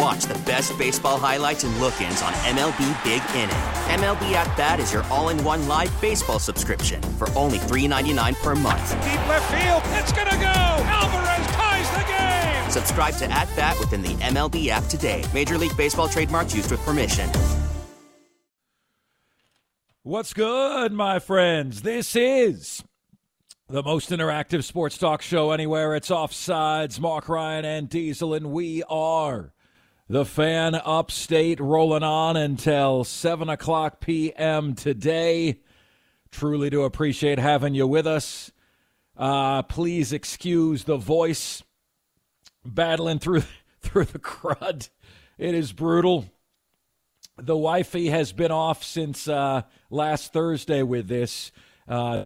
Watch the best baseball highlights and look ins on MLB Big Inning. MLB At Bat is your all in one live baseball subscription for only $3.99 per month. Deep left field, it's going to go. Alvarez ties the game. Subscribe to At Bat within the MLB app today. Major League Baseball trademarks used with permission. What's good, my friends? This is the most interactive sports talk show anywhere. It's Offsides, Mark Ryan and Diesel, and we are the fan upstate rolling on until 7 o'clock p.m. today. Truly do appreciate having you with us. Uh, please excuse the voice battling through through the crud. It is brutal the wifey has been off since uh, last Thursday with this uh,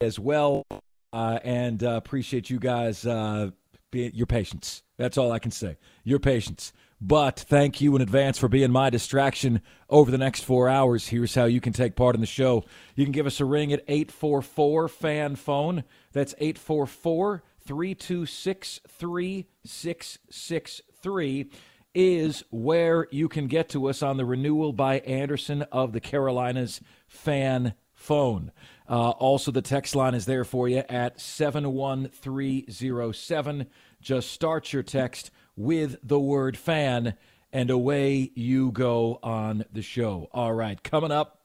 as well, uh, and uh, appreciate you guys uh, your patience. That's all I can say. Your patience. But thank you in advance for being my distraction over the next four hours. Here's how you can take part in the show. You can give us a ring at 844 fan phone. That's 844 326 3663 is where you can get to us on the renewal by Andersen of the Carolinas fan phone. Uh, also, the text line is there for you at 71307. Just start your text with the word fan, and away you go on the show. All right, coming up.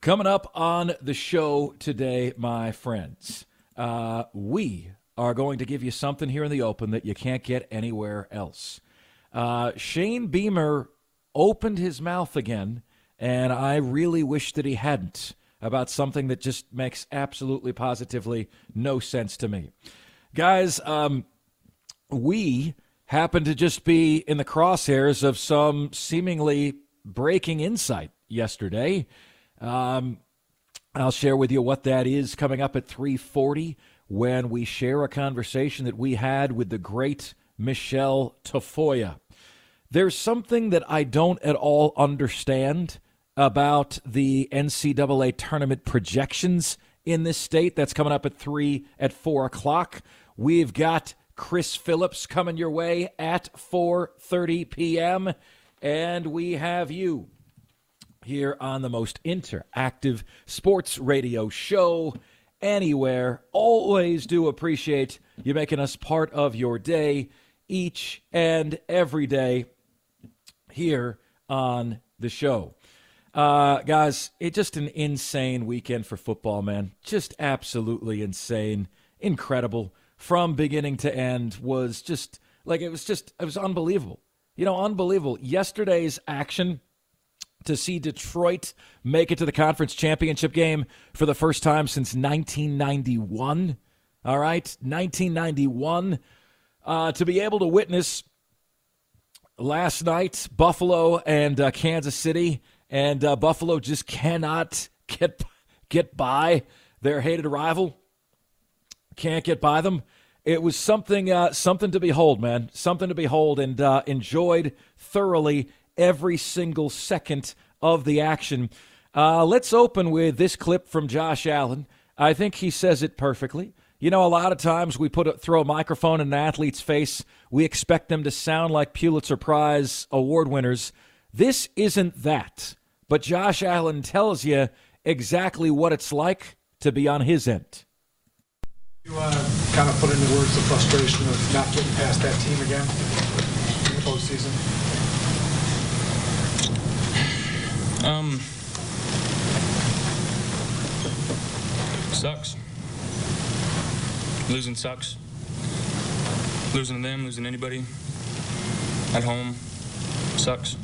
Coming up on the show today, my friends, uh, we are going to give you something here in the open that you can't get anywhere else. Uh, Shane Beamer opened his mouth again, and I really wish that he hadn't about something that just makes absolutely positively no sense to me. Guys, um, we happen to just be in the crosshairs of some seemingly breaking insight yesterday. Um, I'll share with you what that is coming up at 340 when we share a conversation that we had with the great Michele Tafoya. There's something that I don't at all understand about the NCAA tournament projections in this state. That's coming up at three at four o'clock. We've got Chris Phillips coming your way at 4:30 p.m. and we have you here on the most interactive sports radio show anywhere. Always do appreciate you making us part of your day each and every day here on the show. Uh, guys, it's just an insane weekend for football, man. Just absolutely insane. Incredible. From beginning to end was just like it was just it was unbelievable. You know, unbelievable. Yesterday's action to see Detroit make it to the conference championship game for the first time since 1991. All right, 1991. Uh, to be able to witness last night Buffalo and uh, Kansas City, and uh, Buffalo just cannot get get by their hated rival. Can't get by them. It was something uh, something to behold, man. Something to behold, and uh, enjoyed thoroughly every single second of the action. Uh, let's open with this clip from Josh Allen. I think he says it perfectly. You know, a lot of times we put a, throw a microphone in an athlete's face, we expect them to sound like Pulitzer Prize award winners. This isn't that. But Josh Allen tells you exactly what it's like to be on his end. You uh, kind of put into words the frustration of not getting past that team again in the postseason. Um, sucks. losing sucks. Losing them, losing anybody at home sucks.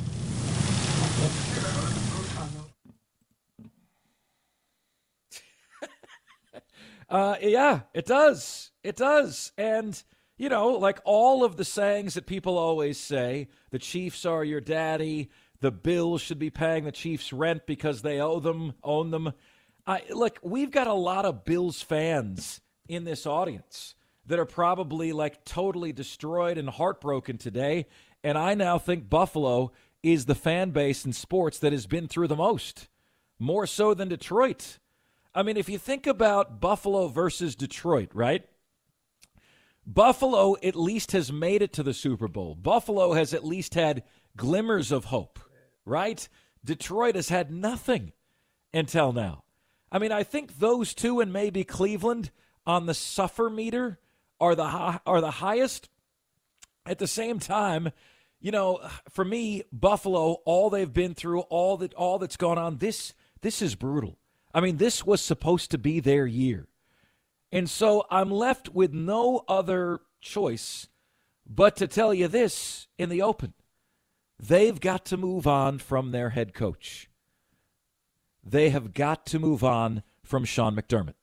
Uh, yeah, it does. It does. And, you know, like all of the sayings that people always say the Chiefs are your daddy, the Bills should be paying the Chiefs rent because they owe them, own them. I, look, we've got a lot of Bills fans in this audience that are probably like totally destroyed and heartbroken today. And I now think Buffalo is the fan base in sports that has been through the most, more so than Detroit. I mean, if you think about Buffalo versus Detroit, right? Buffalo at least has made it to the Super Bowl. Buffalo has at least had glimmers of hope, right? Detroit has had nothing until now. I mean, I think those two and maybe Cleveland on the suffer meter are the are the highest. At the same time, you know, for me, Buffalo, all they've been through, all that all that's gone on, this this is brutal. I mean, this was supposed to be their year. And so I'm left with no other choice but to tell you this in the open. They've got to move on from their head coach. They have got to move on from Sean McDermott.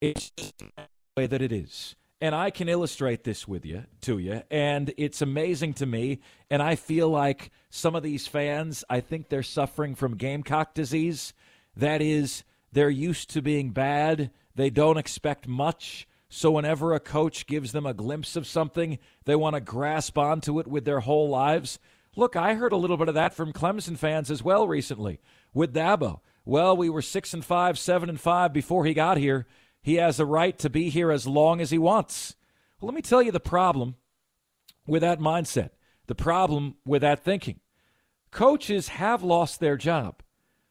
It's the way that it is. And I can illustrate this with you, to you, and it's amazing to me. And I feel like some of these fans, I think they're suffering from Gamecock disease. That is, they're used to being bad. They don't expect much. So whenever a coach gives them a glimpse of something, they want to grasp onto it with their whole lives. Look, I heard a little bit of that from Clemson fans as well recently with Dabo. Well, we were six and five, seven and five before he got here. He has the right to be here as long as he wants. Well, let me tell you the problem with that mindset, the problem with that thinking. Coaches have lost their job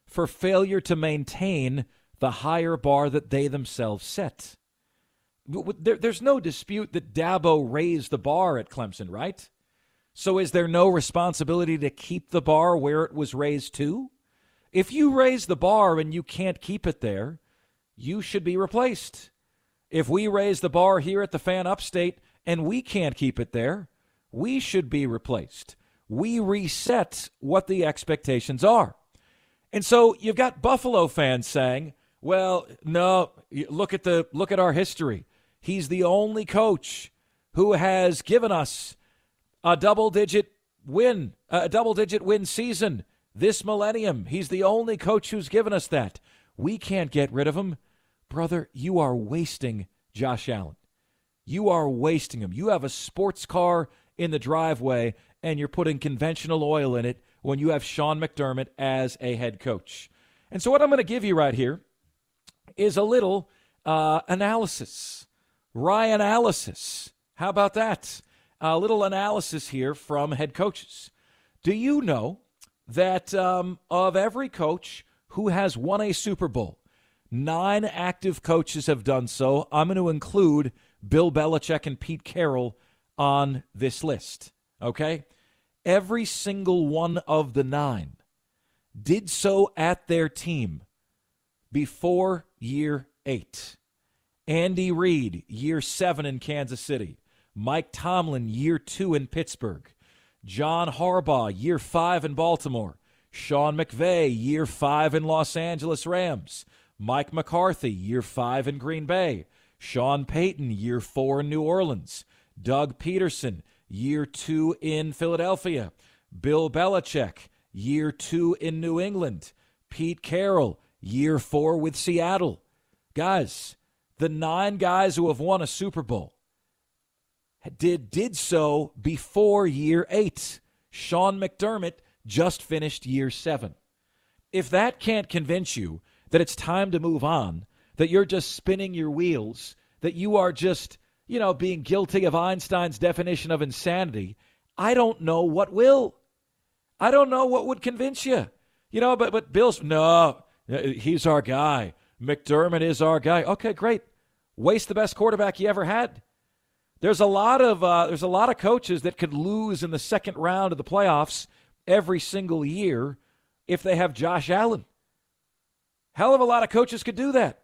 for failure to maintain the higher bar that they themselves set. There, there's no dispute that Dabo raised the bar at Clemson, right? So is there no responsibility to keep the bar where it was raised to? If you raise the bar and you can't keep it there, you should be replaced. If we raise the bar here at the fan upstate and we can't keep it there, we should be replaced. We reset what the expectations are. And so you've got Buffalo fans saying, "Well, no, look at the look at our history. He's the only coach who has given us a double-digit win, a double-digit win season this millennium. He's the only coach who's given us that. We can't get rid of him. Brother, you are wasting Josh Allen. You are wasting him. You have a sports car in the driveway and you're putting conventional oil in it when you have Sean McDermott as a head coach. And so, what I'm going to give you right here is a little uh, analysis, Ryan analysis. How about that? A little analysis here from head coaches. Do you know that um, of every coach who has won a Super Bowl, nine active coaches have done so. I'm going to include Bill Belichick and Pete Carroll on this list. Okay? Every single one of the nine did so at their team before year eight. Andy Reid, year seven in Kansas City. Mike Tomlin, year two in Pittsburgh. John Harbaugh, year five in Baltimore. Sean McVay, year five in Los Angeles Rams. Mike McCarthy, year five in Green Bay. Sean Payton, year four in New Orleans. Doug Pederson, year two in Philadelphia. Bill Belichick, year two in New England. Pete Carroll, year four with Seattle. Guys, the nine guys who have won a Super Bowl did did so before year eight. Sean McDermott just finished year seven. If that can't convince you that it's time to move on, that you're just spinning your wheels, that you are just, you know, being guilty of Einstein's definition of insanity, I don't know what will. I don't know what would convince you. You know, but but Bill's no, he's our guy. McDermott is our guy. Okay, great. Waste the best quarterback you ever had. There's a lot of uh, there's a lot of coaches that could lose in the second round of the playoffs every single year if they have Josh Allen. Hell of a lot of coaches could do that.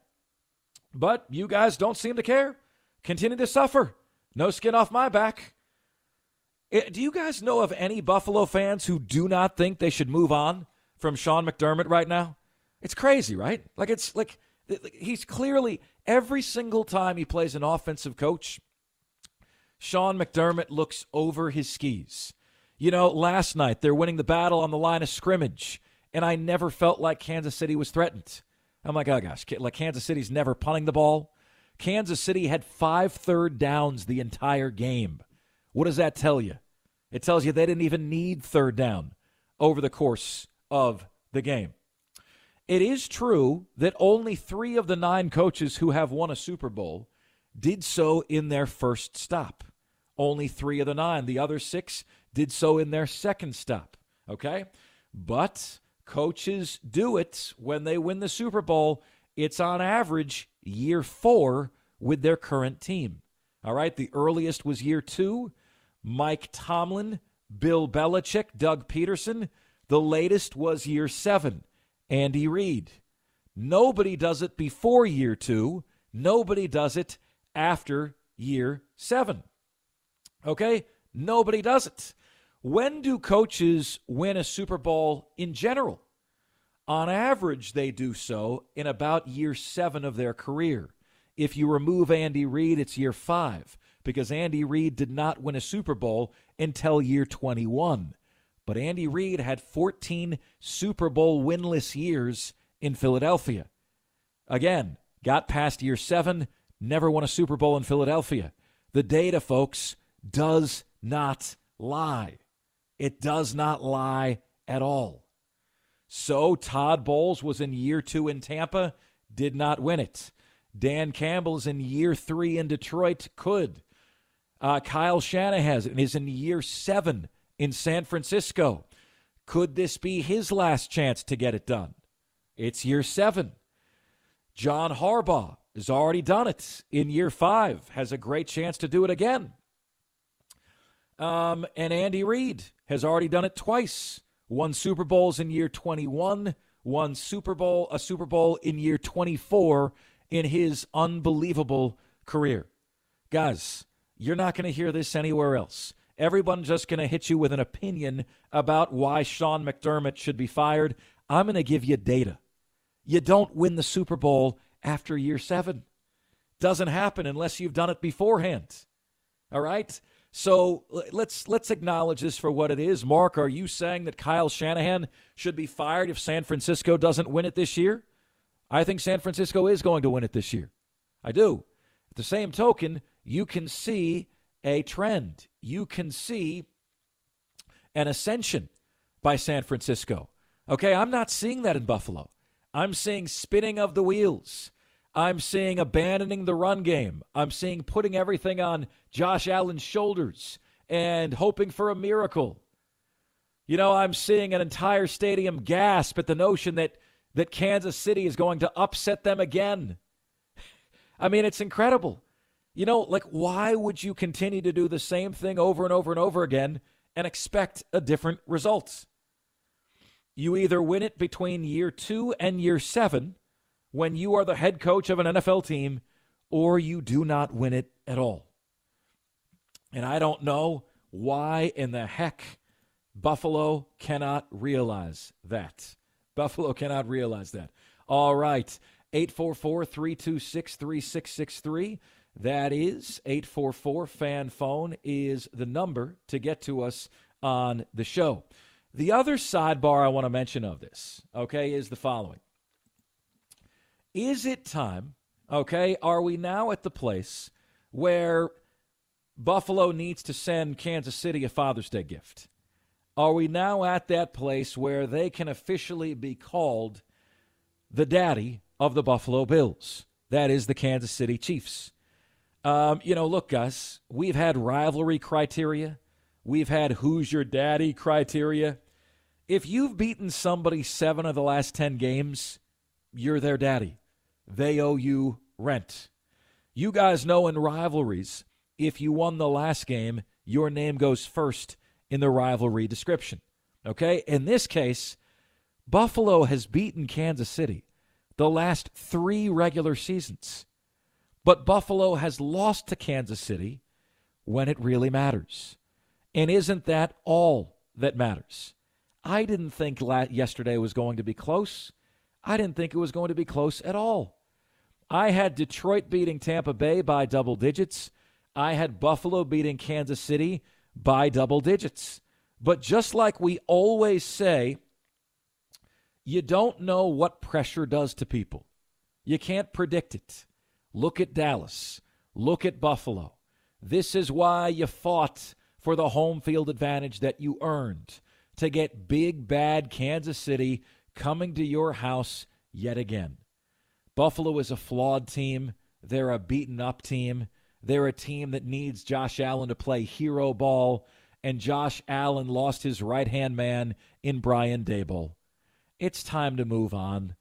But you guys don't seem to care. continue to suffer. No skin off my back. It, do you guys know of any Buffalo fans who do not think they should move on from Sean McDermott right now? It's crazy, right? Like it's like he's clearly every single time he plays an offensive coach, Sean McDermott looks over his skis. You know, last night they're winning the battle on the line of scrimmage, and I never felt like Kansas City was threatened. I'm like, oh gosh, like Kansas City's never punting the ball. Kansas City had five third downs the entire game. What does that tell you? It tells you they didn't even need third down over the course of the game. It is true that only three of the nine coaches who have won a Super Bowl did so in their first stop. Only three of the nine. The other six did so in their second stop. Okay? But coaches do it when they win the Super Bowl. It's on average year four with their current team. All right? The earliest was year two. Mike Tomlin, Bill Belichick, Doug Pederson. The latest was year seven. Andy Reid. Nobody does it before year two. Nobody does it after year seven. Okay? Nobody does it. When do coaches win a Super Bowl in general? On average, they do so in about year seven of their career. If you remove Andy Reid, it's year five because Andy Reid did not win a Super Bowl until year 21. But Andy Reid had 14 Super Bowl winless years in Philadelphia. Again, got past year seven, never won a Super Bowl in Philadelphia. The data, folks, does not lie. It does not lie at all. So Todd Bowles was in year two in Tampa, did not win it. Dan Campbell is in year three in Detroit, could. Uh, Kyle Shanahan is in year seven in San Francisco. Could this be his last chance to get it done? It's year seven. John Harbaugh has already done it in year five, has a great chance to do it again. Um, and Andy Reid has already done it twice. Won Super Bowls in year 21, won Super Bowl a Super Bowl in year 24 in his unbelievable career. Guys, you're not going to hear this anywhere else. Everyone's just going to hit you with an opinion about why Sean McDermott should be fired. I'm going to give you data. You don't win the Super Bowl after year seven. Doesn't happen unless you've done it beforehand. All right? So let's let's acknowledge this for what it is. Mark, are you saying that Kyle Shanahan should be fired if San Francisco doesn't win it this year? I think San Francisco is going to win it this year. I do. At the same token, you can see a trend. You can see an ascension by San Francisco. Okay, I'm not seeing that in Buffalo. I'm seeing spinning of the wheels. I'm seeing abandoning the run game. I'm seeing putting everything on Josh Allen's shoulders and hoping for a miracle. You know, I'm seeing an entire stadium gasp at the notion that that Kansas City is going to upset them again. I mean, it's incredible. You know, like, why would you continue to do the same thing over and over and over again and expect a different result? You either win it between year two and year seven when you are the head coach of an NFL team, or you do not win it at all. And I don't know why in the heck Buffalo cannot realize that. Buffalo cannot realize that. All right. 844 326 3663. That is 844 fan phone is the number to get to us on the show. The other sidebar I want to mention of this, okay, is the following. Is it time, okay, are we now at the place where Buffalo needs to send Kansas City a Father's Day gift? Are we now at that place where they can officially be called the daddy of the Buffalo Bills? That is the Kansas City Chiefs. Um, you know, look, Gus, we've had rivalry criteria. We've had who's your daddy criteria. If you've beaten somebody seven of the last 10 games, you're their daddy. They owe you rent. You guys know in rivalries, if you won the last game, your name goes first in the rivalry description. Okay? In this case, Buffalo has beaten Kansas City the last three regular seasons. But Buffalo has lost to Kansas City when it really matters. And isn't that all that matters? I didn't think yesterday was going to be close. I didn't think it was going to be close at all. I had Detroit beating Tampa Bay by double digits. I had Buffalo beating Kansas City by double digits. But just like we always say, you don't know what pressure does to people. You can't predict it. Look at Dallas. Look at Buffalo. This is why you fought for the home field advantage that you earned to get big, bad Kansas City coming to your house yet again. Buffalo is a flawed team. They're a beaten up team. They're a team that needs Josh Allen to play hero ball, and Josh Allen lost his right hand man in Brian Daboll. It's time to move on.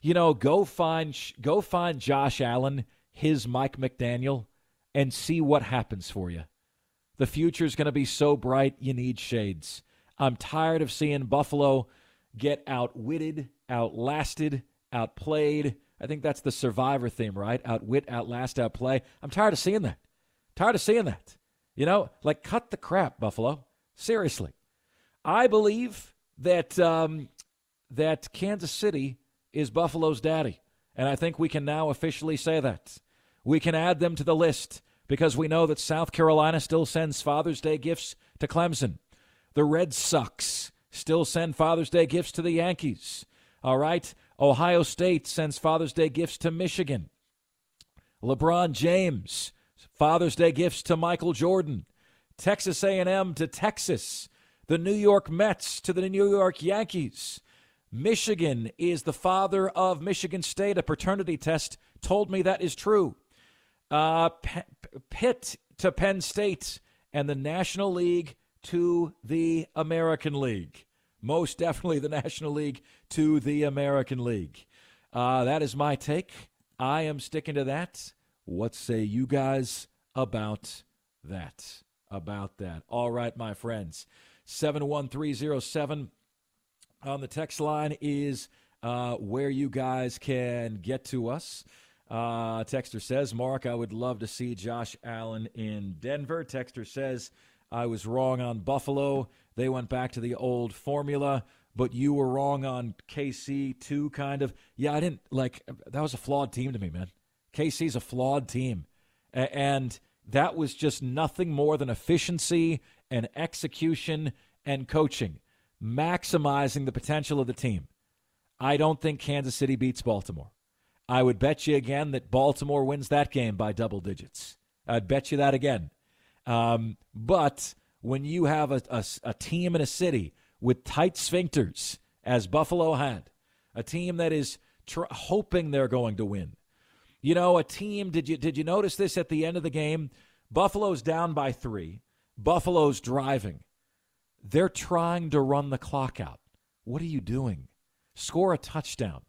You know, go find go find Josh Allen, his Mike McDaniel, and see what happens for you. The future is going to be so bright, you need shades. I'm tired of seeing Buffalo get outwitted, outlasted, outplayed. I think that's the survivor theme, right? Outwit, outlast, outplay. I'm tired of seeing that. Tired of seeing that. You know, like cut the crap, Buffalo. Seriously. I believe that um, that Kansas City is Buffalo's daddy. And I think we can now officially say that. We can add them to the list because we know that South Carolina still sends Father's Day gifts to Clemson. The Red Sox still send Father's Day gifts to the Yankees. All right. Ohio State sends Father's Day gifts to Michigan. LeBron James, Father's Day gifts to Michael Jordan. Texas A&M to Texas. The New York Mets to the New York Yankees. Michigan is the father of Michigan State. A paternity test told me that is true. Uh, Pitt to Penn State, and the National League to the American League. Most definitely the National League to the American League. Uh, that is my take. I am sticking to that. What say you guys about that? About that. All right, my friends. 71307 on the text line is uh, where you guys can get to us. Uh, Texter says, Mark, I would love to see Josh Allen in Denver. Texter says, I was wrong on Buffalo. They went back to the old formula, but you were wrong on KC too, kind of. Yeah, I didn't like that was a flawed team to me, man. KC's a flawed team. And that was just nothing more than efficiency and execution and coaching, maximizing the potential of the team. I don't think Kansas City beats Baltimore. I would bet you again that Baltimore wins that game by double digits. I'd bet you that again. Um, but when you have a, a, a team in a city with tight sphincters, as Buffalo had, a team that is tr- hoping they're going to win. You know, a team. Did you did you notice this at the end of the game? Buffalo's down by three. Buffalo's driving. They're trying to run the clock out. What are you doing? Score a touchdown.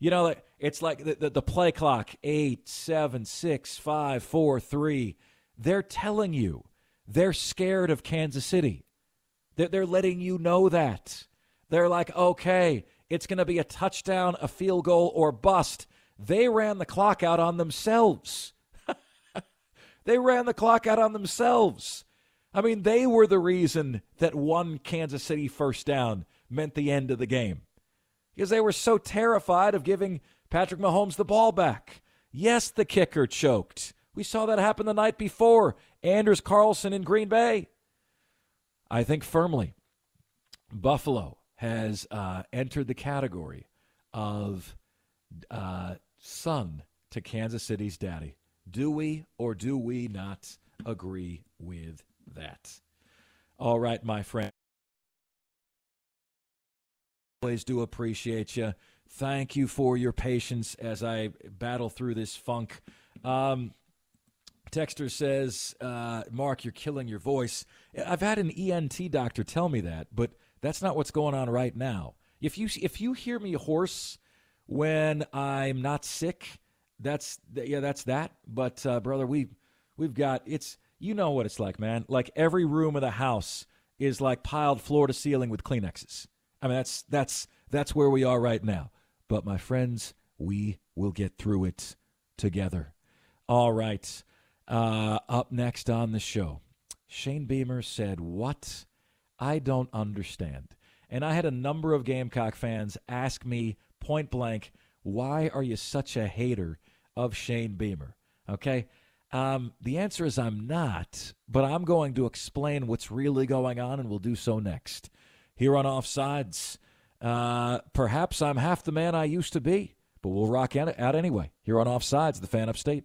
You know, it's like the, the, the, play clock eight, seven, six, five, four, three. They're telling you they're scared of Kansas City. They're, they're letting you know that. They're like, okay, it's going to be a touchdown, a field goal, or bust. They ran the clock out on themselves. they ran the clock out on themselves. I mean, they were the reason that one Kansas City first down meant the end of the game because they were so terrified of giving Patrick Mahomes the ball back. Yes, the kicker choked. We saw that happen the night before. Anders Carlson in Green Bay. I think firmly Buffalo has uh, entered the category of uh, son to Kansas City's daddy. Do we or do we not agree with that? All right, my friend. Always do appreciate you. Thank you for your patience as I battle through this funk. Um, Texter says, uh, Mark, you're killing your voice. I've had an ENT doctor tell me that, but that's not what's going on right now. If you if you hear me hoarse when I'm not sick, that's yeah, that's that. But uh, brother, we we've got it's you know what it's like, man. Like every room of the house is like piled floor to ceiling with Kleenexes. I mean, that's that's that's where we are right now. But my friends, we will get through it together. All right. Uh, up next on the show, Shane Beamer said, What? I don't understand. And I had a number of Gamecock fans ask me point blank, Why are you such a hater of Shane Beamer? Okay. Um, the answer is I'm not, but I'm going to explain what's really going on, and we'll do so next. Here on Offsides, uh, perhaps I'm half the man I used to be, but we'll rock out anyway. Here on Offsides, the fan upstate.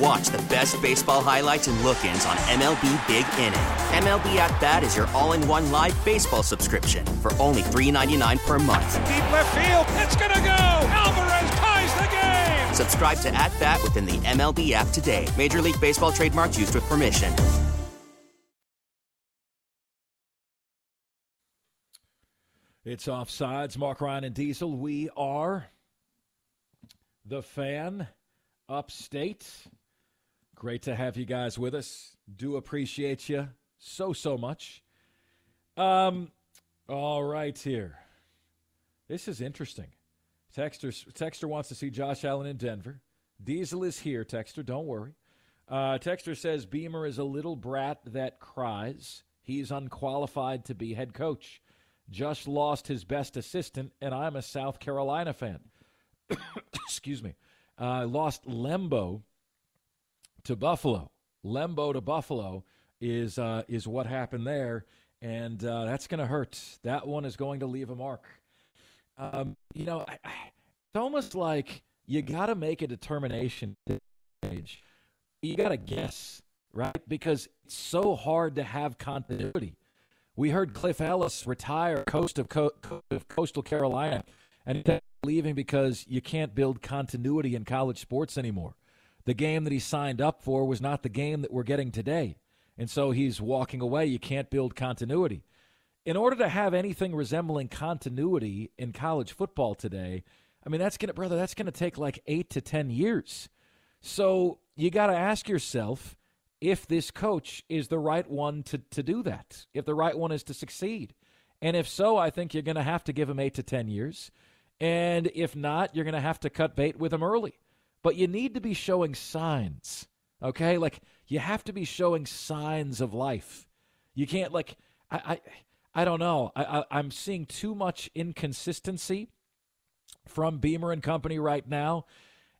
Watch the best baseball highlights and look ins on MLB Big Inning. MLB At Bat is your all in one live baseball subscription for only $3.99 per month. Deep left field, it's going to go. Alvarez ties the game. Subscribe to At Bat within the MLB app today. Major League Baseball trademarks used with permission. It's offsides. Mark Ryan and Diesel. We are the fan upstate. Great to have you guys with us. Do appreciate you so so much. Um, all right here. This is interesting. Texter Texter wants to see Josh Allen in Denver. Diesel is here. Texter, don't worry. Uh, Texter says Beamer is a little brat that cries. He's unqualified to be head coach just lost his best assistant, and I'm a South Carolina fan. Excuse me. Uh, lost Lembo to Buffalo. Lembo to Buffalo is uh, is what happened there, and uh, that's going to hurt. That one is going to leave a mark. Um, you know, I, I, it's almost like you got to make a determination. You got to guess, right? Because it's so hard to have continuity. We heard Cliff Ellis retire coast of, Co- of coastal Carolina, and leaving because you can't build continuity in college sports anymore. The game that he signed up for was not the game that we're getting today, and so he's walking away. You can't build continuity. In order to have anything resembling continuity in college football today, I mean that's gonna, brother, that's gonna take like eight to ten years. So you got to ask yourself if this coach is the right one to, to do that, if the right one is to succeed. And if so, I think you're going to have to give him eight to 10 years. And if not, you're going to have to cut bait with him early. But you need to be showing signs, okay? Like, you have to be showing signs of life. You can't, like, I, I, I don't know. I, I, I'm seeing too much inconsistency from Beamer and Company right now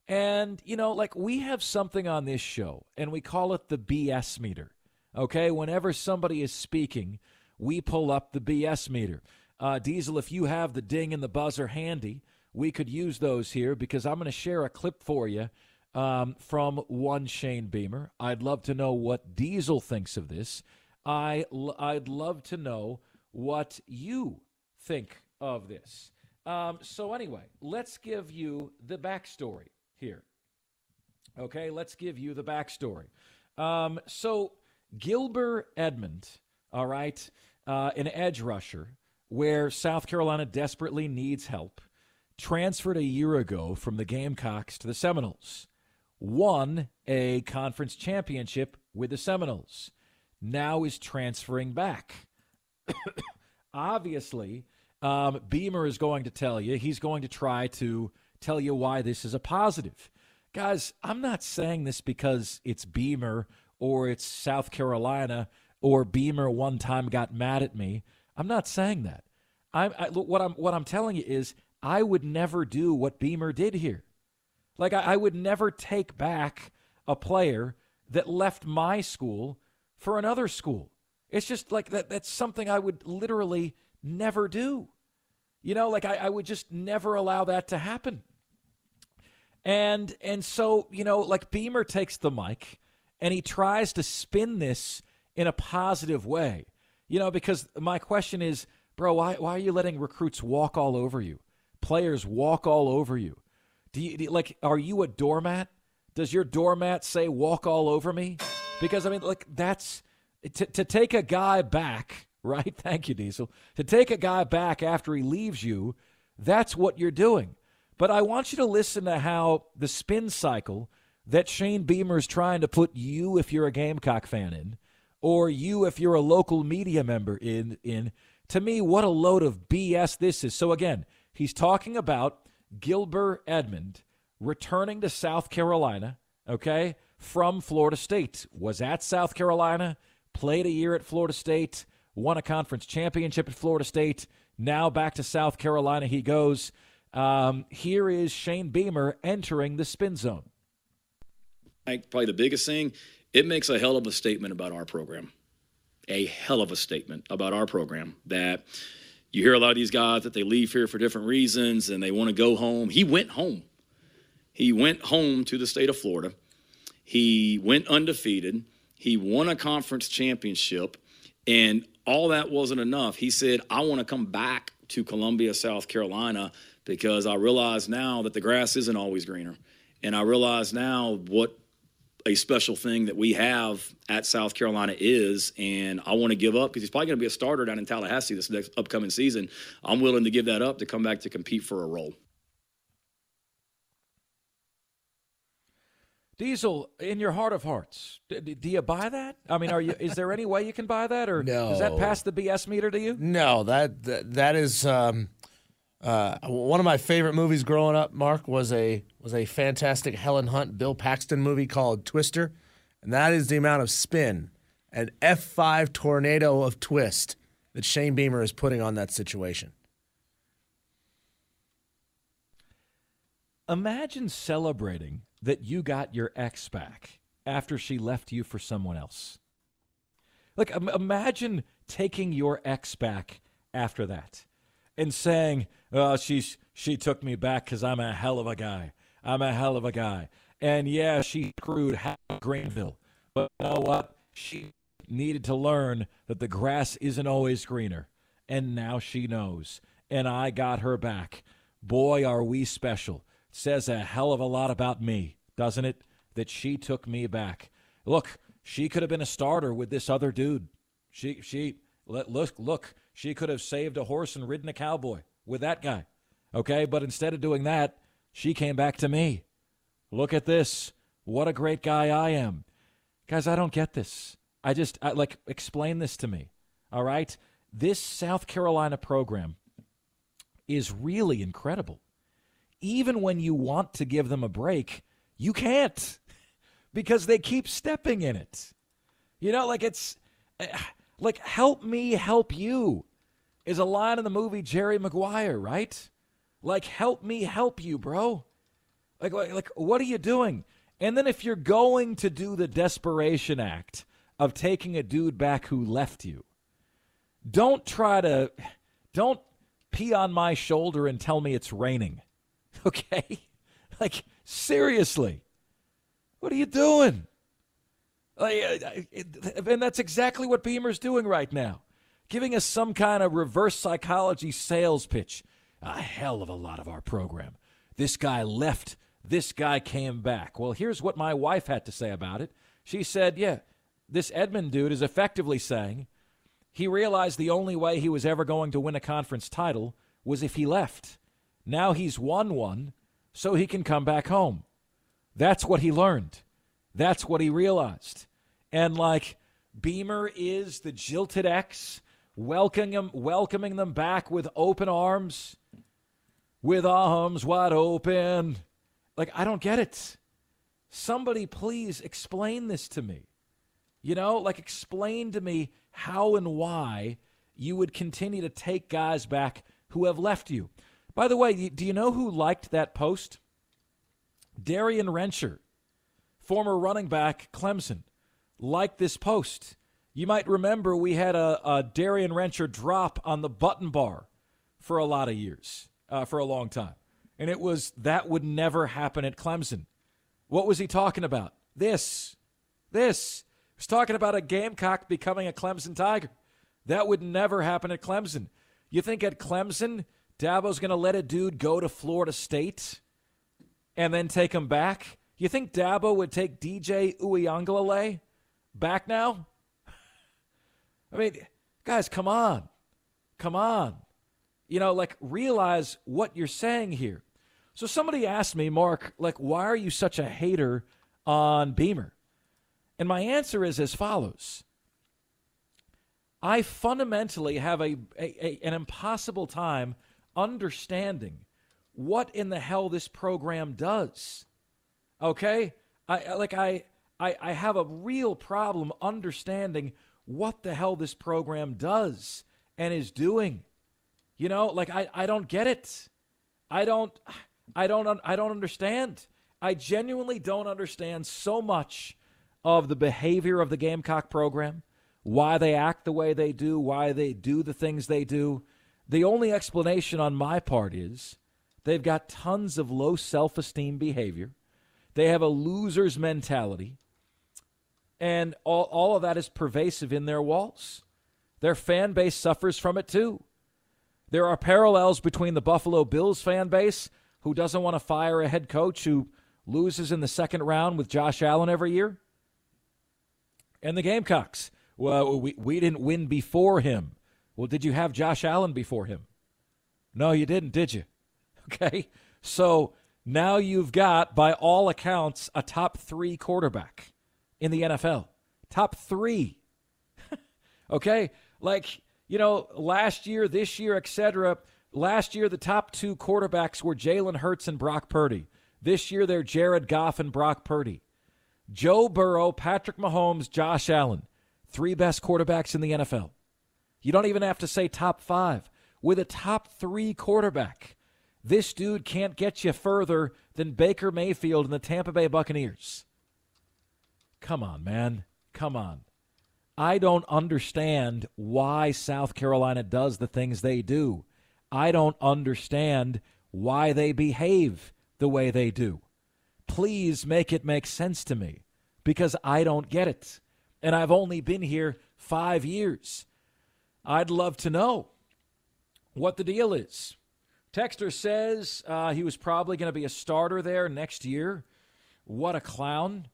and, you know, like we have something on this show, and we call it the BS meter. Okay? Whenever somebody is speaking, we pull up the BS meter. Uh, Diesel, if you have the ding and the buzzer handy, we could use those here because I'm going to share a clip for you um, from one Shane Beamer. I'd love to know what Diesel thinks of this. I, I'd love to know what you think of this. Um, so, anyway, let's give you the backstory here. Okay, let's give you the backstory. Um, so, Gilber Edmond, all right, uh, an edge rusher where South Carolina desperately needs help, transferred a year ago from the Gamecocks to the Seminoles, won a conference championship with the Seminoles, now is transferring back. Obviously, um, Beamer is going to tell you he's going to try to tell you why this is a positive. Guys, I'm not saying this because it's Beamer or it's South Carolina or Beamer one time got mad at me. I'm not saying that. I'm I, what I'm what I'm telling you is I would never do what Beamer did here. Like I, I would never take back a player that left my school for another school. It's just like that that's something I would literally never do. You know, like I, I would just never allow that to happen. And and so, you know, like Beamer takes the mic and he tries to spin this in a positive way. You know, because my question is, bro, why why are you letting recruits walk all over you? Players walk all over you. Do you, do you like are you a doormat? Does your doormat say walk all over me? Because I mean, like that's to, to take a guy back, right? Thank you, Diesel. To take a guy back after he leaves you, that's what you're doing. But I want you to listen to how the spin cycle that Shane Beamer is trying to put you, if you're a Gamecock fan, in, or you, if you're a local media member, in. In to me, what a load of BS this is. So again, he's talking about Gilber Edmond returning to South Carolina. Okay, from Florida State was at South Carolina, played a year at Florida State, won a conference championship at Florida State. Now back to South Carolina he goes. Um, here is Shane Beamer entering the spin zone. I think Probably the biggest thing, it makes a hell of a statement about our program. A hell of a statement about our program that you hear a lot of these guys that they leave here for different reasons and they want to go home. He went home. He went home to the state of Florida. He went undefeated. He won a conference championship. And all that wasn't enough. He said, I want to come back to Columbia, South Carolina, because I realize now that the grass isn't always greener. And I realize now what a special thing that we have at South Carolina is, and I want to give up because he's probably going to be a starter down in Tallahassee this next upcoming season. I'm willing to give that up to come back to compete for a role. Diesel, in your heart of hearts, do, do you buy that? I mean, are you? Is there any way you can buy that, or no. does that pass the BS meter to you? No, that that, that is um, uh, one of my favorite movies growing up. Mark was a was a fantastic Helen Hunt, Bill Paxton movie called Twister, and that is the amount of spin, an F five tornado of twist that Shane Beamer is putting on that situation. Imagine celebrating that you got your ex back after she left you for someone else. Like, imagine taking your ex back after that and saying, "Oh, she's she took me back because I'm a hell of a guy. I'm a hell of a guy." And yeah, she screwed half Greenville, but you know what? She needed to learn that the grass isn't always greener, and now she knows. And I got her back. Boy, are we special says a hell of a lot about me, doesn't it? That she took me back. Look, she could have been a starter with this other dude. She she look look, she could have saved a horse and ridden a cowboy with that guy. Okay, but instead of doing that, she came back to me. Look at this. What a great guy I am. Guys, I don't get this. I just I, like explain this to me. All right? This South Carolina program is really incredible even when you want to give them a break, you can't because they keep stepping in it. You know, like it's eh, like help me help you is a line in the movie Jerry Maguire, right? Like help me help you, bro. Like like, like what are you doing? And then if you're going to do the desperation act of taking a dude back who left you, don't try to don't pee on my shoulder and tell me it's raining. Okay? Like, seriously. What are you doing? Like, and that's exactly what Beamer's doing right now. Giving us some kind of reverse psychology sales pitch. A hell of a lot of our program. This guy left. This guy came back. Well, here's what my wife had to say about it. She said, yeah, this Edmond dude is effectively saying he realized the only way he was ever going to win a conference title was if he left. Now he's won one, so he can come back home. That's what he learned. That's what he realized. And like Beamer is the jilted ex, welcoming them, welcoming them back with open arms, with arms wide open. Like, I don't get it. Somebody please explain this to me. You know, like explain to me how and why you would continue to take guys back who have left you. By the way, do you know who liked that post? Darien Rencher, former running back, Clemson, liked this post. You might remember we had a, a Darien Rencher drop on the button bar for a lot of years, uh, for a long time. And it was that would never happen at Clemson. What was he talking about? This. This. He was talking about a Gamecock becoming a Clemson Tiger. That would never happen at Clemson. You think at Clemson, Dabo's going to let a dude go to Florida State and then take him back? You think Dabo would take DJ Uiagalelei back now? I mean, guys, come on. Come on. You know, like, realize what you're saying here. So somebody asked me, Mark, like, why are you such a hater on Beamer? And my answer is as follows I fundamentally have a, a, a, an impossible time understanding what in the hell this program does. Okay? I like I, I I have a real problem understanding what the hell this program does and is doing. You know, like I, I don't get it. I don't I don't I don't understand. I genuinely don't understand so much of the behavior of the Gamecock program why they act the way they do, why they do the things they do. The only explanation on my part is they've got tons of low self esteem behavior. They have a loser's mentality. And all, all of that is pervasive in their walls. Their fan base suffers from it too. There are parallels between the Buffalo Bills fan base, who doesn't want to fire a head coach who loses in the second round with Josh Allen every year, and the Gamecocks, well, we, we didn't win before him. Well, did you have Josh Allen before him? No, you didn't, did you? Okay. So now you've got, by all accounts, a top three quarterback in the NFL. Top three. okay. Like, you know, last year, this year, etc. Last year, the top two quarterbacks were Jalen Hurts and Brock Purdy. This year, they're Jared Goff and Brock Purdy. Joe Burrow, Patrick Mahomes, Josh Allen. Three best quarterbacks in the NFL. You don't even have to say top five. With a top three quarterback, this dude can't get you further than Baker Mayfield and the Tampa Bay Buccaneers. Come on, man. Come on. I don't understand why South Carolina does the things they do. I don't understand why they behave the way they do. Please make it make sense to me because I don't get it and I've only been here five years. I'd love to know what the deal is. Texter says uh, he was probably going to be a starter there next year. What a clown.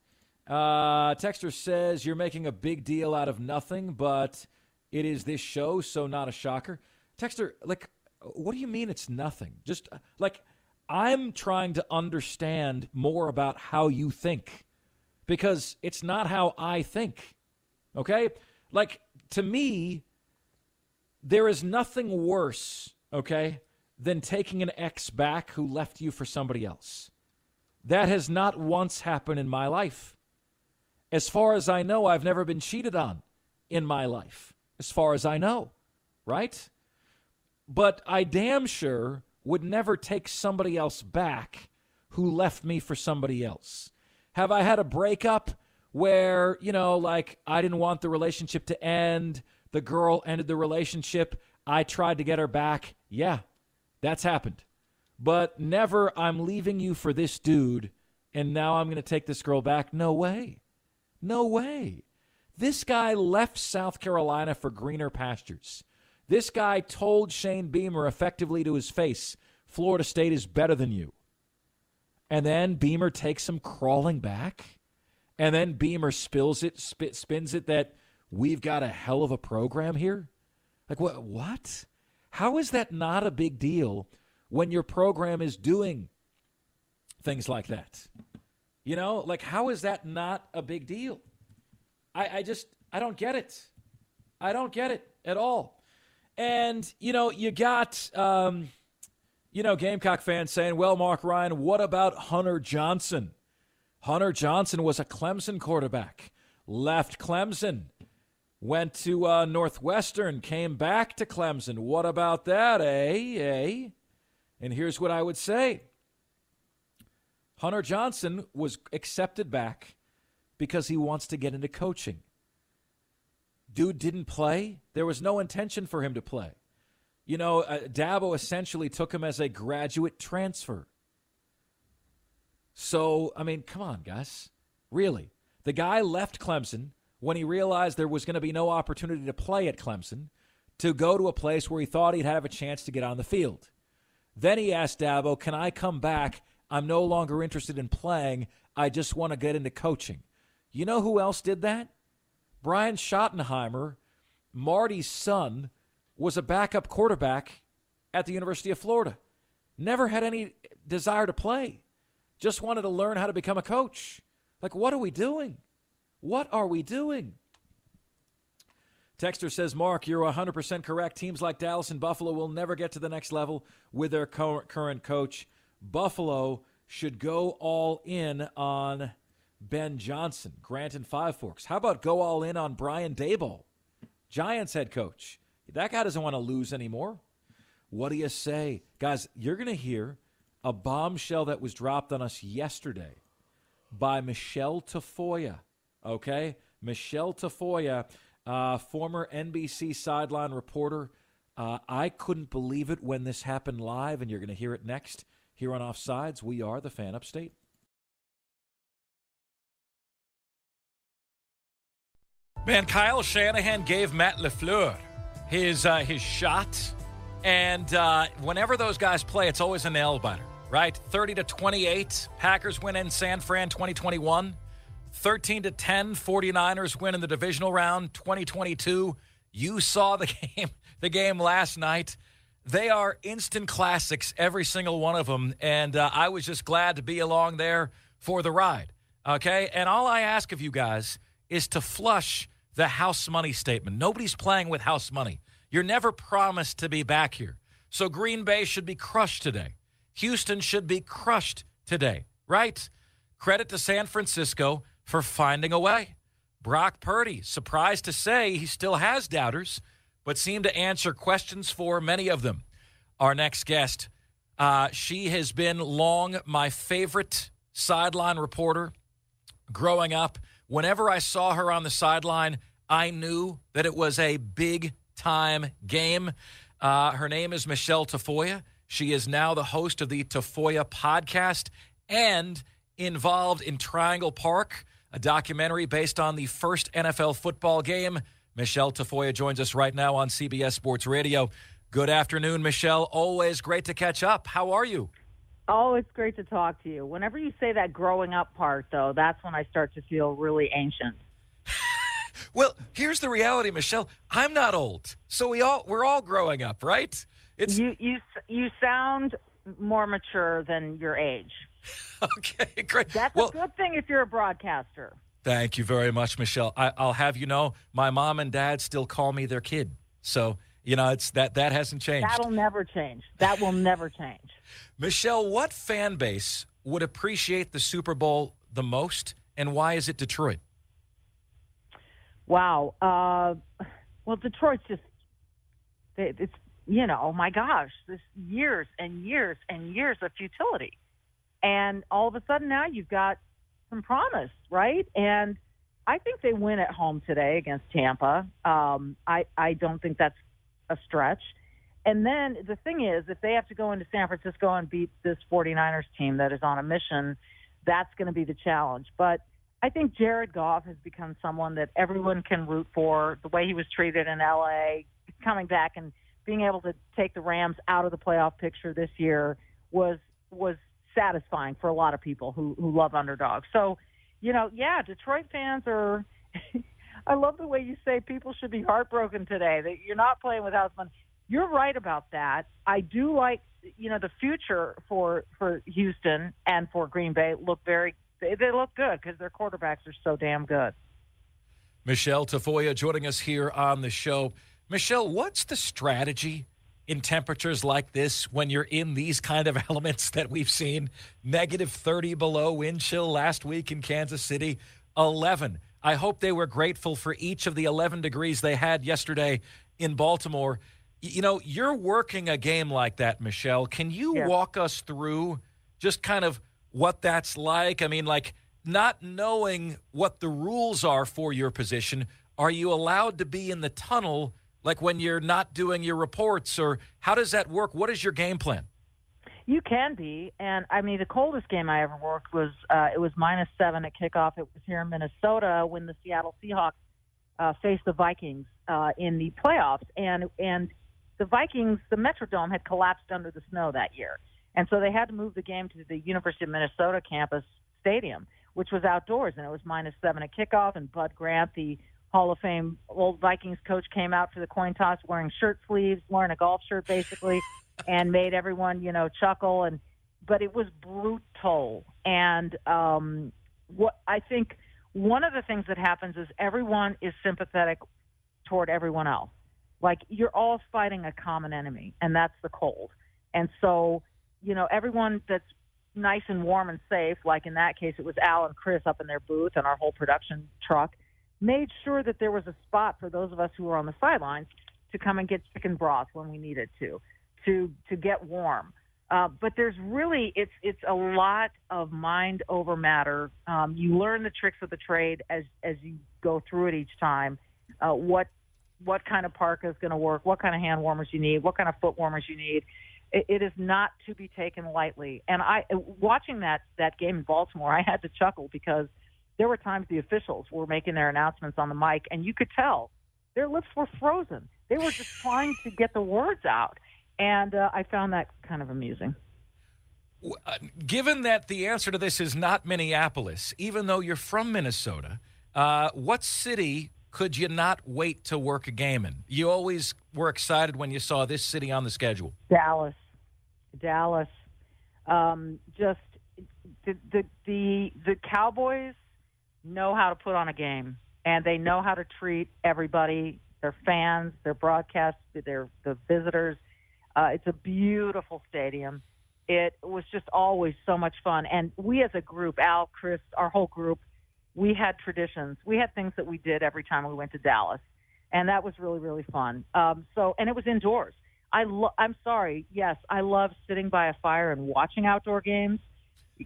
Uh, Texter says you're making a big deal out of nothing, but it is this show, so not a shocker. Texter, like, what do you mean it's nothing? Just like, I'm trying to understand more about how you think because it's not how I think. Okay? Like, to me, there is nothing worse, okay, than taking an ex back who left you for somebody else. That has not once happened in my life. As far as I know, I've never been cheated on in my life, as far as I know, right? But I damn sure would never take somebody else back who left me for somebody else. Have I had a breakup where, you know, like I didn't want the relationship to end, the girl ended the relationship, I tried to get her back? Yeah, that's happened. But never, I'm leaving you for this dude, and now I'm going to take this girl back. No way. No way. This guy left South Carolina for greener pastures. This guy told Shane Beamer effectively to his face Florida State is better than you. And then Beamer takes him crawling back. And then Beamer spills it, spit, spins it that we've got a hell of a program here. Like, what? What? How is that not a big deal when your program is doing things like that? You know, like, how is that not a big deal? I, I just, I don't get it. I don't get it at all. And, you know, you got, um, you know, Gamecock fans saying, well, Mark Ryan, what about Hunter Johnson? Hunter Johnson was a Clemson quarterback, left Clemson, went to uh, Northwestern, came back to Clemson. What about that, eh? Eh? And here's what I would say Hunter Johnson was accepted back because he wants to get into coaching. Dude didn't play. There was no intention for him to play. You know, uh, Dabo essentially took him as a graduate transfer. So, I mean, come on, guys. Really. The guy left Clemson when he realized there was going to be no opportunity to play at Clemson to go to a place where he thought he'd have a chance to get on the field. Then he asked Dabo, Can I come back? I'm no longer interested in playing. I just want to get into coaching. You know who else did that? Brian Schottenheimer, Marty's son, was a backup quarterback at the University of Florida. Never had any desire to play. Just wanted to learn how to become a coach. Like, what are we doing? What are we doing? Texter says, Mark, you're 100% correct. Teams like Dallas and Buffalo will never get to the next level with their current coach. Buffalo should go all in on Ben Johnson, Grant and Five Forks. How about go all in on Brian Daboll, Giants head coach? That guy doesn't want to lose anymore. What do you say? Guys, you're going to hear a bombshell that was dropped on us yesterday by Michele Tafoya. Okay? Michele Tafoya uh, former NBC sideline reporter. Uh, I couldn't believe it when this happened live, and you're going to hear it next here on Offsides. We are the fan upstate. Man, Kyle Shanahan gave Matt LaFleur his uh, his shot, and uh, whenever those guys play, it's always a nail biter, right? Thirty to twenty-eight, Packers win in San Fran, twenty twenty-one. 13 to 10 49ers win in the divisional round 2022 you saw the game the game last night they are instant classics every single one of them and uh, i was just glad to be along there for the ride okay? And all i ask of you guys is to flush the house money statement. Nobody's playing with house money. You're never promised to be back here. So green bay should be crushed today. Houston should be crushed today right? Credit to san francisco for finding a way. Brock Purdy, surprised to say he still has doubters, but seemed to answer questions for many of them. Our next guest, uh, she has been long my favorite sideline reporter growing up. Whenever I saw her on the sideline, I knew that it was a big time game. Uh, her name is Michele Tafoya. She is now the host of the Tafoya podcast and involved in Triangle Park a documentary based on the first NFL football game. Michele Tafoya joins us right now on CBS Sports Radio. Good afternoon, Michele. Always great to catch up. How are you? Oh, it's great to talk to you. Whenever you say that growing up part, though, that's when I start to feel really ancient. well, here's the reality, Michele. I'm not old, so we all we're all growing up, right? It's you you you sound more mature than your age. okay, great. That's well, a good thing if you're a broadcaster. Thank you very much, Michele. I, will have you know, my mom and dad still call me their kid. So you know, it's that that hasn't changed. That'll never change. That will never change. Michele, what fan base would appreciate the Super Bowl the most, and why is it Detroit? Wow. Uh, well, Detroit's just it's you know, oh my gosh, this years and years and years of futility. And all of a sudden now you've got some promise, right? And I think they win at home today against Tampa. Um, I, I don't think that's a stretch. And then the thing is, if they have to go into San Francisco and beat this 49ers team that is on a mission, that's going to be the challenge. But I think Jared Goff has become someone that everyone can root for. The way he was treated in LA, coming back and being able to take the Rams out of the playoff picture this year was was satisfying for a lot of people who who love underdogs. So, you know, yeah, Detroit fans are. I love the way you say people should be heartbroken today that you're not playing with house money. You're right about that. I do like, you know, the future for for Houston and for Green Bay look very. They, look good because their quarterbacks are so damn good. Michele Tafoya joining us here on the show. Michele, what's the strategy in temperatures like this when you're in these kind of elements that we've seen? Negative 30 below wind chill last week in Kansas City 11 I hope they were grateful for each of the 11 degrees they had yesterday in Baltimore. You know you're working a game like that Michele. Can you yeah. walk us through just kind of what that's like? I mean like not knowing what the rules are for your position are you allowed to be in the tunnel Like when you're not doing your reports, or how does that work? What is your game plan? You can be, and I mean the coldest game I ever worked was uh, it was minus seven at kickoff. It was here in Minnesota when the Seattle Seahawks uh, faced the Vikings uh, in the playoffs, and and the Vikings, the Metrodome had collapsed under the snow that year, and so they had to move the game to the University of Minnesota campus stadium, which was outdoors, and it was minus seven at kickoff. And Bud Grant, the Hall of Fame old Vikings coach, came out for the coin toss wearing shirt sleeves, wearing a golf shirt basically, and made everyone you know chuckle. And but it was brutal, and um, what I think one of the things that happens is everyone is sympathetic toward everyone else. Like you're all fighting a common enemy, and that's the cold. And so, you know, everyone that's nice and warm and safe, like in that case, it was Al and Chris up in their booth and our whole production truck, made sure that there was a spot for those of us who were on the sidelines to come and get chicken broth when we needed to, to to get warm. Uh, but there's really it's it's a lot of mind over matter. Um, you learn the tricks of the trade as as you go through it each time. Uh, what what kind of parka is going to work? What kind of hand warmers you need? What kind of foot warmers you need? It, it is not to be taken lightly. And I watching that that game in Baltimore, I had to chuckle because there were times the officials were making their announcements on the mic, and you could tell their lips were frozen. They were just trying to get the words out and uh, I found that kind of amusing. Uh, given that the answer to this is not Minneapolis, even though you're from Minnesota, uh, what city could you not wait to work a game in? You always were excited when you saw this city on the schedule. Dallas, Dallas. Um, just the, the the the Cowboys know how to put on a game, and they know how to treat everybody, their fans, their broadcast, their the visitors uh, it's a beautiful stadium. It was just always so much fun. And we as a group, Al, Chris, our whole group, we had traditions. We had things that we did every time we went to Dallas. And that was really, really fun. Um, so, and it was indoors. I lo- I'm sorry. Yes, I love sitting by a fire and watching outdoor games.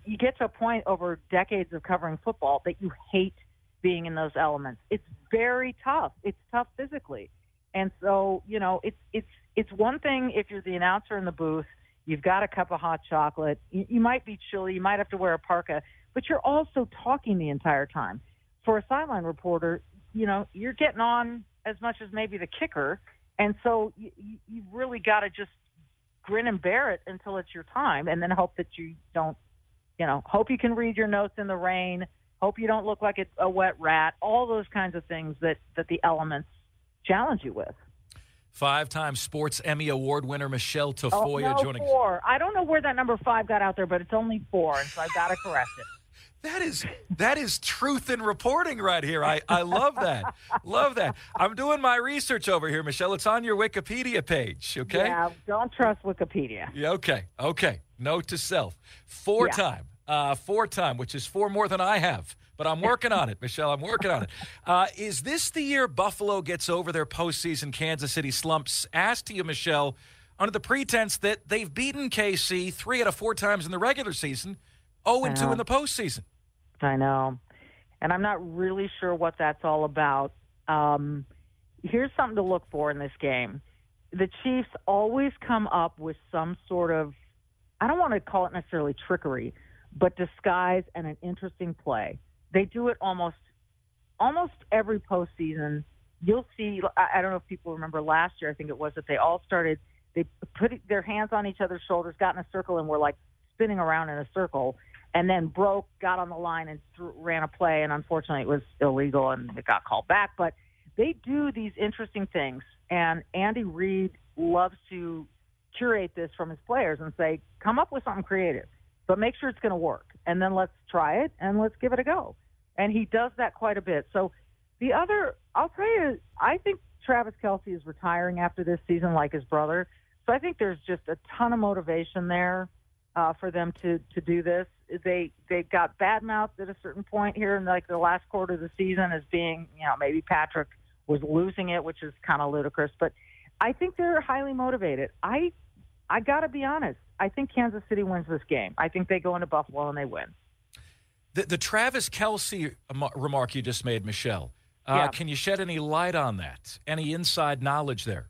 You get to a point over decades of covering football that you hate being in those elements. It's very tough. It's tough physically. And so, you know, it's it's it's one thing if you're the announcer in the booth, you've got a cup of hot chocolate, you, you might be chilly, you might have to wear a parka, but you're also talking the entire time. For a sideline reporter, you know, you're getting on as much as maybe the kicker, and so you, you've really got to just grin and bear it until it's your time, and then hope that you don't, you know, hope you can read your notes in the rain, hope you don't look like it's a wet rat, all those kinds of things that that the elements challenge you with. Five time Sports Emmy Award winner Michele oh, Tafoya oh, no, joining four. I don't know where that number five got out there, but it's only four, and so I've got to correct it. That is that is truth in reporting right here. I, I love that. love that. I'm doing my research over here, Michele. It's on your Wikipedia page, okay? Yeah, don't trust Wikipedia. Yeah, okay. Okay. Note to self. Four yeah. time. Uh, four time, which is four more than I have but I'm working on it, Michele. I'm working on it. Uh, is this the year Buffalo gets over their postseason Kansas City slumps? Asked to you, Michele, under the pretense that they've beaten KC three out of four times in the regular season, 0 and 2 in the postseason. I know. And I'm not really sure what that's all about. Um, here's something to look for in this game. The Chiefs always come up with some sort of, I don't want to call it necessarily trickery, but disguise and an interesting play. They do it almost almost every postseason. You'll see. I don't know if people remember last year. I think it was that they all started. They put their hands on each other's shoulders, got in a circle, and were like spinning around in a circle, and then broke, got on the line, and ran a play. And unfortunately, it was illegal, and it got called back. But they do these interesting things, and Andy Reid loves to curate this from his players and say, "Come up with something creative." But make sure it's going to work. And then let's try it and let's give it a go. And he does that quite a bit. So the other, I'll tell you, I think Travis Kelce is retiring after this season, like his brother. So I think there's just a ton of motivation there uh, for them to to do this. They they got bad mouthed at a certain point here in like the last quarter of the season as being, you know, maybe Patrick was losing it, which is kind of ludicrous. But I think they're highly motivated. I I got to be honest. I think Kansas City wins this game. I think they go into Buffalo and they win. The, the Travis Kelce remark you just made, Michele, Uh, Yeah. Can you shed any light on that? Any inside knowledge there?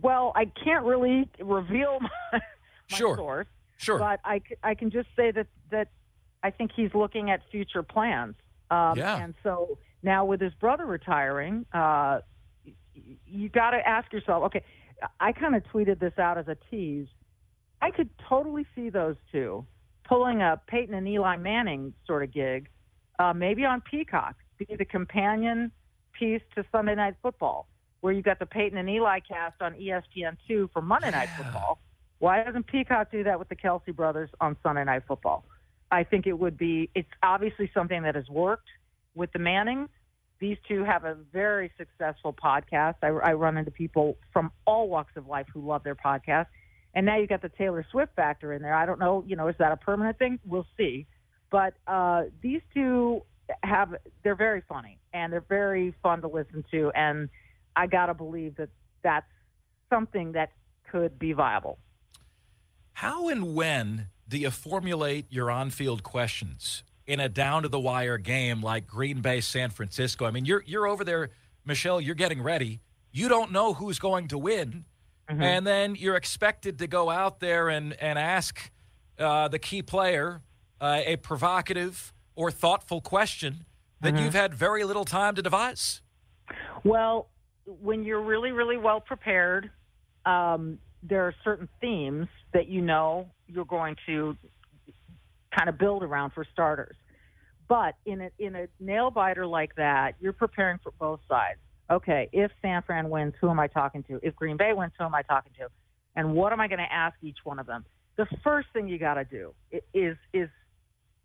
Well, I can't really reveal my, my Sure. source, Sure. but I, I can just say that that I think he's looking at future plans. Um, Yeah. And so now with his brother retiring, uh, you got to ask yourself. Okay, I kind of tweeted this out as a tease. I could totally see those two pulling a Peyton and Eli Manning sort of gig, uh, maybe on Peacock, be the companion piece to Sunday Night Football, where you got the Peyton and Eli cast on E ESPN2 for Monday Night Football. Why doesn't Peacock do that with the Kelce brothers on Sunday Night Football? I think it would be, it's obviously something that has worked with the Mannings. These two have a very successful podcast. I, I run into people from all walks of life who love their podcast. And now you've got the Taylor Swift factor in there. I don't know, you know, is that a permanent thing? We'll see. But uh, these two have, they're very funny and they're very fun to listen to. And I got to believe that that's something that could be viable. How and when do you formulate your on field questions in a down to the wire game like Green Bay San Francisco? I mean, you're you're over there, Michele, you're getting ready. You don't know who's going to win. And then you're expected to go out there and, and ask uh, the key player uh, a provocative or thoughtful question that you've had very little time to devise. Well, when you're really, really well prepared, um, there are certain themes that you know you're going to kind of build around for starters. But in a in a nail biter like that, you're preparing for both sides. Okay, if San Fran wins, who am I talking to? If Green Bay wins, who am I talking to? And what am I going to ask each one of them? The first thing you got to do is is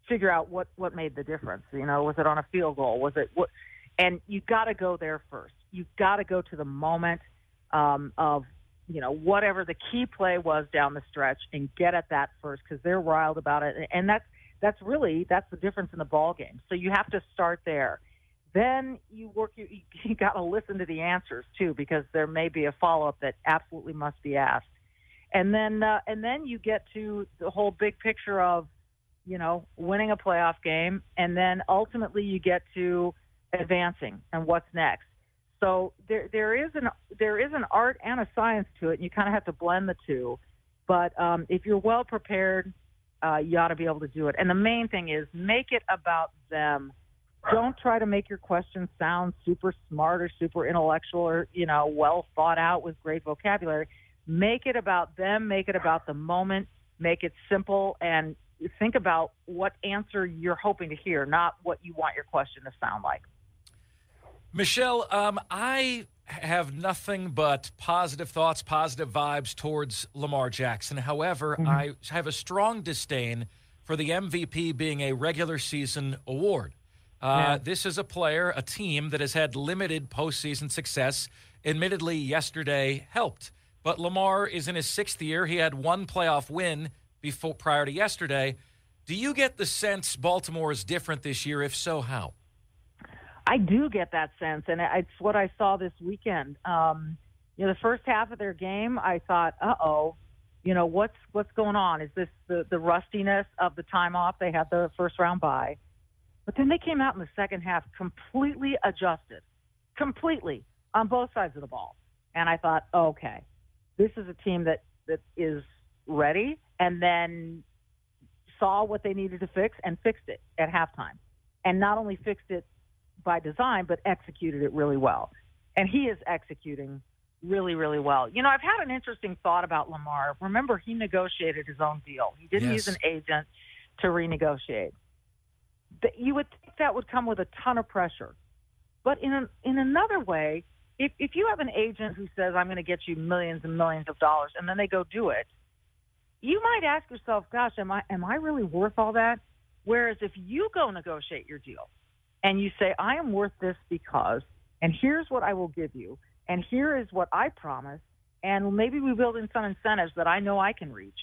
figure out what what made the difference. You know, was it on a field goal? Was it what? And you got to go there first. You got to go to the moment um, of you know whatever the key play was down the stretch and get at that first because they're riled about it. And that's that's really that's the difference in the ball game. So you have to start there. Then you work. You, you got to listen to the answers too because there may be a follow up that absolutely must be asked. And then uh, and then you get to the whole big picture of you know, winning a playoff game, and then ultimately you get to advancing and what's next. So there there is an there is an art and a science to it, and you kind of have to blend the two. But um, if you're well prepared, uh, you ought to be able to do it. And the main thing is make it about them. Don't try to make your questions sound super smart or super intellectual or you know well thought out with great vocabulary. Make it about them. Make it about the moment. Make it simple and think about what answer you're hoping to hear, not what you want your question to sound like. Michele, um, I have nothing but positive thoughts, positive vibes towards Lamar Jackson. However, I have a strong disdain for the MVP being a regular season award. Uh, This is a player, a team that has had limited postseason success. Admittedly, yesterday helped, but Lamar is in his sixth year. He had one playoff win before prior to yesterday. Do you get the sense Baltimore is different this year? If so, how? I do get that sense, and it's what I saw this weekend. Um, you know, the first half of their game, I thought, "Uh oh, you know what's what's going on? Is this the the rustiness of the time off? They had the first round bye, but then they came out in the second half completely adjusted, completely on both sides of the ball, and I thought, okay, this is a team that that is ready, and then saw what they needed to fix and fixed it at halftime, and not only fixed it by design, but executed it really well. And he is executing really, really well. You know, I've had an interesting thought about Lamar. Remember, he negotiated his own deal. He didn't Yes. use an agent to renegotiate. That you would think that would come with a ton of pressure. But in an, in another way, if if you have an agent who says I'm going to get you millions and millions of dollars, and then they go do it, you might ask yourself, "Gosh, am I am I really worth all that?" Whereas if you go negotiate your deal, and you say, I am worth this because, and here's what I will give you, and here is what I promise, and maybe we build in some incentives that I know I can reach.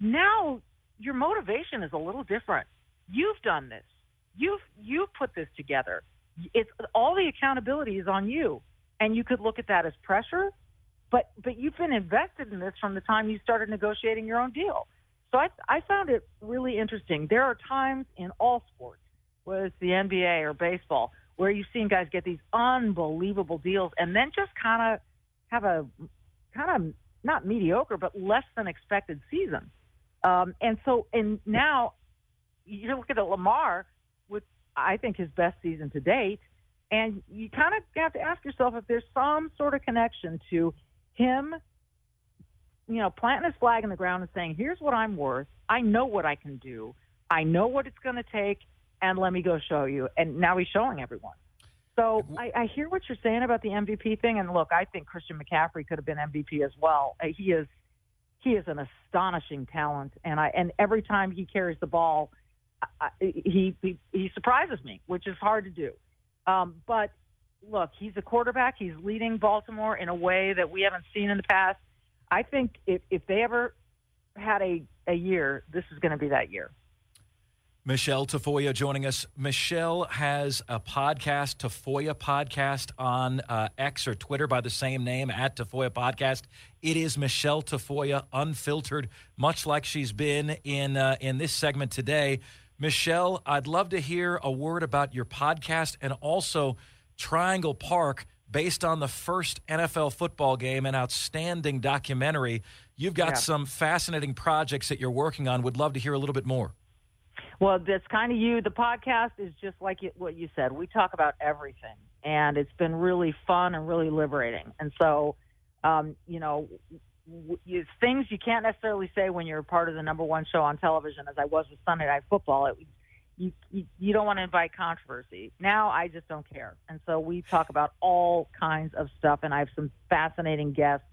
Now your motivation is a little different. You've done this. You've you've put this together. It's all the accountability is on you, and you could look at that as pressure, but but you've been invested in this from the time you started negotiating your own deal. So I I found it really interesting. There are times in all sports it's the NBA or baseball, where you've seen guys get these unbelievable deals and then just kind of have a kind of not mediocre but less than expected season. Um, and so, and now you look at Lamar with I think his best season to date, and you kind of have to ask yourself if there's some sort of connection to him, you know, planting his flag in the ground and saying, "Here's what I'm worth. I know what I can do. I know what it's going to take, and let me go show you." And now he's showing everyone. So I, I hear what you're saying about the MVP thing, and look, I think Christian McCaffrey could have been MVP as well. Uh, he is he is an astonishing talent, and I and every time he carries the ball, I, he, he he surprises me, which is hard to do. Um, but look, he's a quarterback. He's leading Baltimore in a way that we haven't seen in the past. I think if if they ever had a a year, this is going to be that year. Michele Tafoya joining us. Michele has a podcast, Tafoya Podcast, on uh, X or Twitter by the same name, at Tafoya Podcast. It is Michele Tafoya, unfiltered, much like she's been in uh, in this segment today. Michele, I'd love to hear a word about your podcast and also Triangle Park, based on the first NFL football game, an outstanding documentary. You've got yeah. some fascinating projects that you're working on. Would love to hear a little bit more. Well, that's kind of you. The podcast is just like what you said. We talk about everything, and it's been really fun and really liberating. And so, um, you know, you, things you can't necessarily say when you're part of the number one show on television, as I was with Sunday Night Football. It, you, you, you don't want to invite controversy. Now I just don't care. And so we talk about all kinds of stuff, and I have some fascinating guests.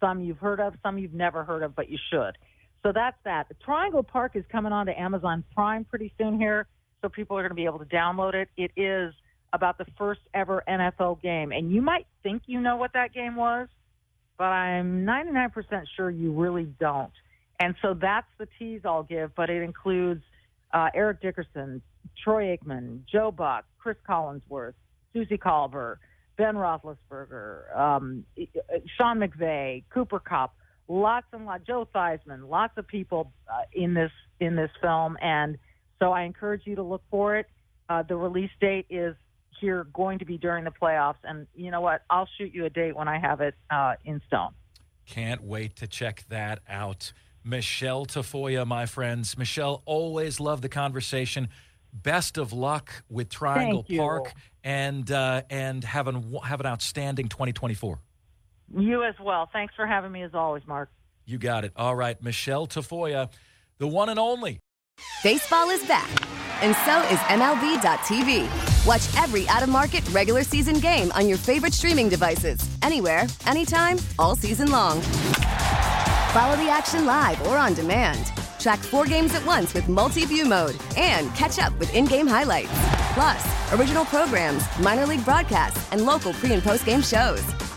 Some you've heard of, some you've never heard of, but you should. So that's that. The Triangle Park is coming on to Amazon Prime pretty soon here, so people are going to be able to download it. It is about the first ever NFL game, and you might think you know what that game was, but I'm 99% sure you really don't. And so that's the tease I'll give, but it includes uh, Eric Dickerson, Troy Aikman, Joe Buck, Chris Collinsworth, Suzy Kolber, Ben Roethlisberger, um, Sean McVay, Cooper Kupp lots and lots. Joe Theismann, lots of people uh, in this in this film, and so I encourage you to look for it. Uh, the release date is here, going to be during the playoffs, and you know what? I'll shoot you a date when I have it uh, in stone. Can't wait to check that out. Michele Tafoya, my friends. Michele, always love the conversation. Best of luck with Triangle Park, and uh, and have an have an outstanding 2024. You as well. Thanks for having me as always, Mark. You got it. All right, Michele Tafoya, the one and only. Baseball is back, and so is MLB.tv. Watch every out of market regular season game on your favorite streaming devices, anywhere, anytime, all season long. Follow the action live or on demand. Track four games at once with multi view mode and catch up with in game highlights. Plus, original programs, minor league broadcasts, and local pre and post game shows.